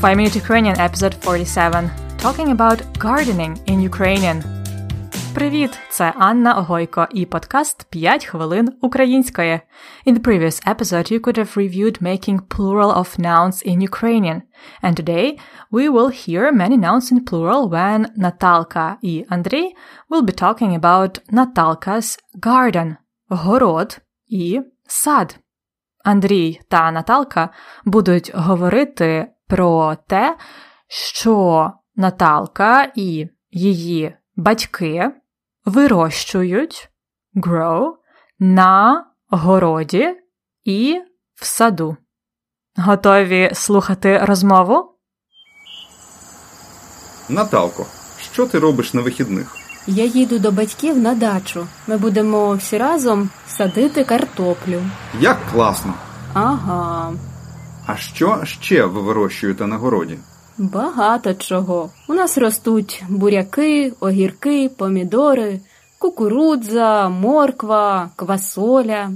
5 Minute Ukrainian episode 47 Talking about gardening in Ukrainian. Привіт! Це Анна Огойко і подкаст 5 хвилин української. In the previous episode, you could have reviewed making plural of nouns in Ukrainian. And today we will hear many nouns in plural when Наталка і Андрій will be talking about Наталка's garden, город і сад. Андрій та Наталка будуть говорити про те, що Наталка і її батьки вирощують grow на городі і в саду. Готові слухати розмову? Наталко, що ти робиш на вихідних? Я їду до батьків на дачу. Ми будемо всі разом садити картоплю. Як класно! Ага, А що ще ви вирощуєте на городі? багато чого. У нас ростуть буряки, огірки, помідори, кукурудза, морква, квасоля.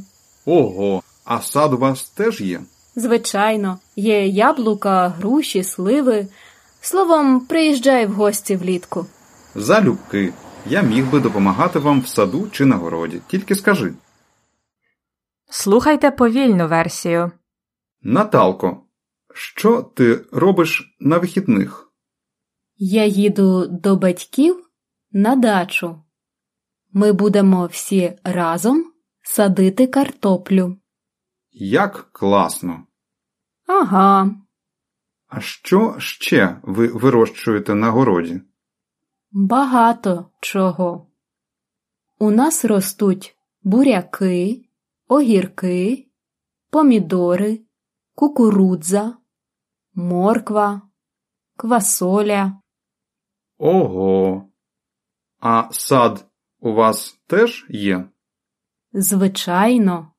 Ого, а сад у вас теж є? Звичайно, є яблука, груші, сливи. Словом, приїжджай в гості влітку. Залюбки. Я міг би допомагати вам в саду чи на городі. Тільки скажи. Слухайте повільну версію. Наталко, що ти робиш на вихідних? Я їду до батьків на дачу. Ми будемо всі разом садити картоплю. Як класно! Ага, А що ще ви вирощуєте на городі? багато чого. У нас ростуть буряки, огірки, помідори, кукурудза, морква, квасоля. Ого. А сад у вас теж є? Звичайно,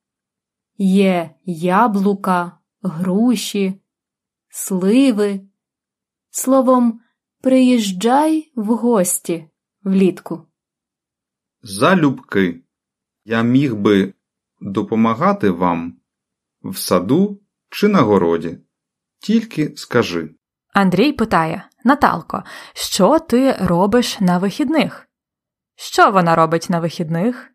є яблука, груші, сливи. Словом, приїжджай в гості влітку. Залюбки. Я міг би допомагати вам в саду чи на городі. Тільки скажи. Андрій питає Наталко, що ти робиш на вихідних? Що вона робить на вихідних?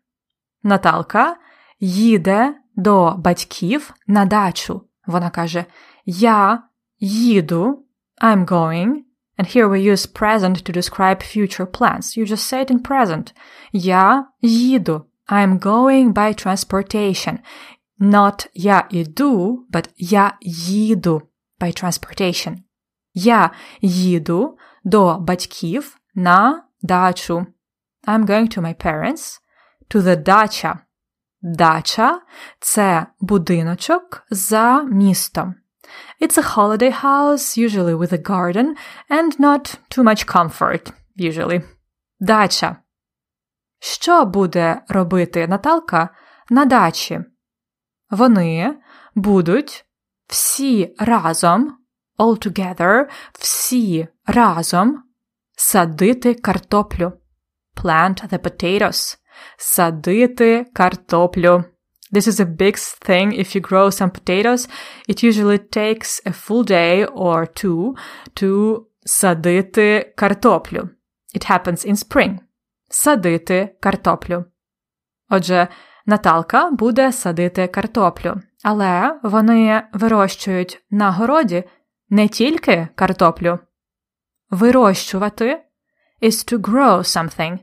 Наталка їде до батьків на дачу. Вона каже: Я їду, I'm going. And here we use present to describe future plans. You just say it in present. Я їду. I'm going by transportation. Not я іду, but я їду by transportation. Я їду до батьків на дачу. I'm going to my parents to the dacha. Дача – це будиночок за містом. It's a holiday house, usually with a garden, and not too much comfort, usually. Дача. Що буде робити Наталка на дачі? Вони будуть всі разом, all together, всі разом садити картоплю. Plant the potatoes. Садити картоплю. This is a big thing. If you grow some potatoes, it usually takes a full day or two to садити картоплю. It happens in spring. Садити картоплю. Отже, Наталка буде садити картоплю, але вони вирощують на городі не тільки картоплю. Вирощувати is to grow something.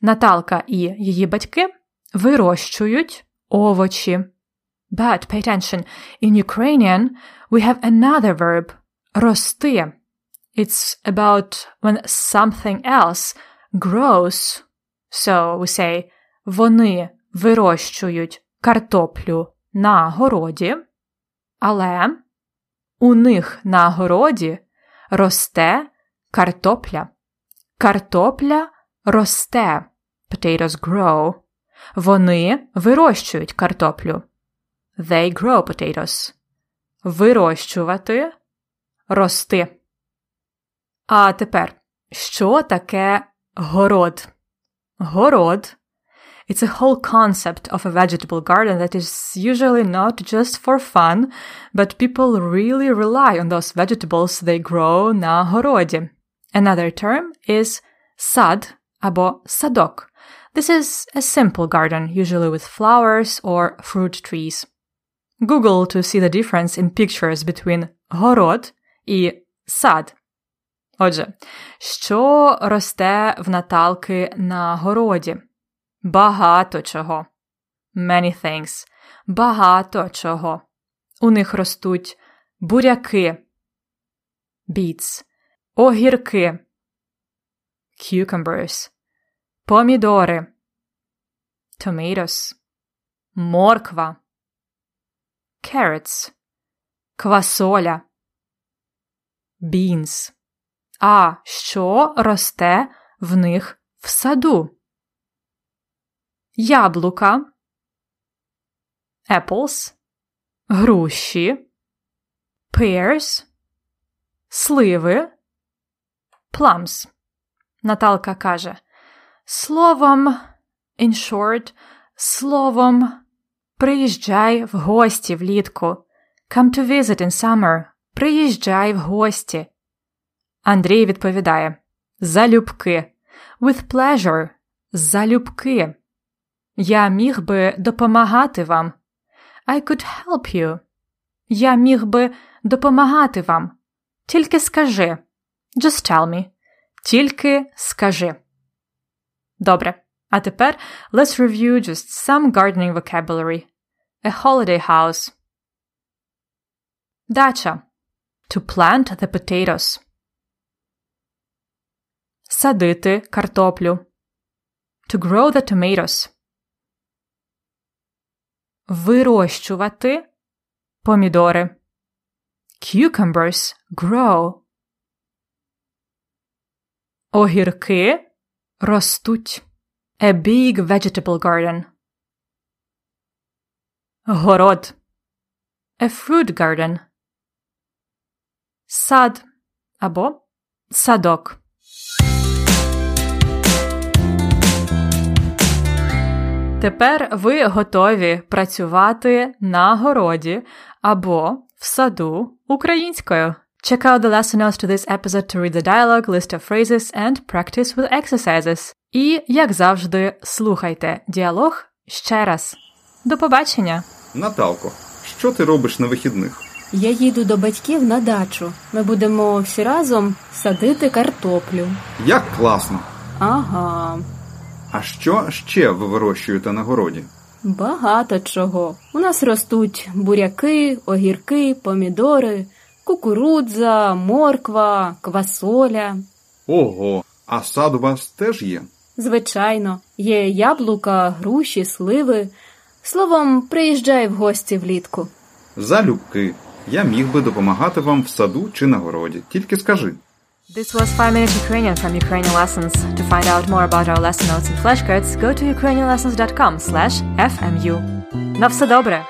Наталка і її батьки вирощують овочі. But pay attention, in Ukrainian we have another verb рости. It's about when something else grows. So we say вони вирощують картоплю на городі, але у них на городі росте картопля. Картопля росте. Potatoes grow. Вони вирощують картоплю. They grow potatoes. Вирощувати рости. А тепер, що таке город? Город It's a whole concept of a vegetable garden that is usually not just for fun, but people really rely on those vegetables they grow на городі. Another term is сад або садок. This is a simple garden, usually with flowers or fruit trees. Google to see the difference in pictures between город і сад. Отже, що росте в Наталки на городі? Багато чого. Many things. Багато чого. У них ростуть буряки, beets, огірки, cucumbers, помідори, tomatoes, морква, carrots, квасоля, beans. А що росте в них в саду? Яблука, apples, груші, pears, сливи, plums. Наталка каже Словом, in short, словом, приїжджай в гості влітку. Come to visit in summer. Приїжджай в гості. Андрій відповідає Залюбки. With pleasure. Залюбки. Я міг би допомагати вам. I could help you. Я міг би допомагати вам. Тільки скажи. Just tell me. Тільки скажи. Добре. А тепер let's review just some gardening vocabulary. A holiday house. Дача. To plant the potatoes. Садити картоплю. To grow the tomatoes. Вирощувати помідори. Cucumbers grow. Огірки ростуть. A big vegetable garden. Город. A fruit garden. Сад або садок. Тепер ви готові працювати на городі або в саду українською. Check out the lesson notes to this episode to read the dialogue, list of phrases and practice with exercises. І, як завжди, слухайте діалог ще раз. До побачення! Наталко, що ти робиш на вихідних? Я їду до батьків на дачу. Ми будемо всі разом садити картоплю. Як класно! Ага, А що ще ви вирощуєте на городі? багато чого. У нас ростуть буряки, огірки, помідори, кукурудза, морква, квасоля. Ого, а сад у вас теж є? Звичайно, є яблука, груші, сливи. Словом, приїжджай в гості влітку. Залюбки. Я міг би допомагати вам в саду чи на городі. Тільки скажи. This was 5 Minutes Ukrainian from Ukrainian Lessons. To find out more about our lesson notes and flashcards, go to ukrainianlessons.com slash fmu. На все добре!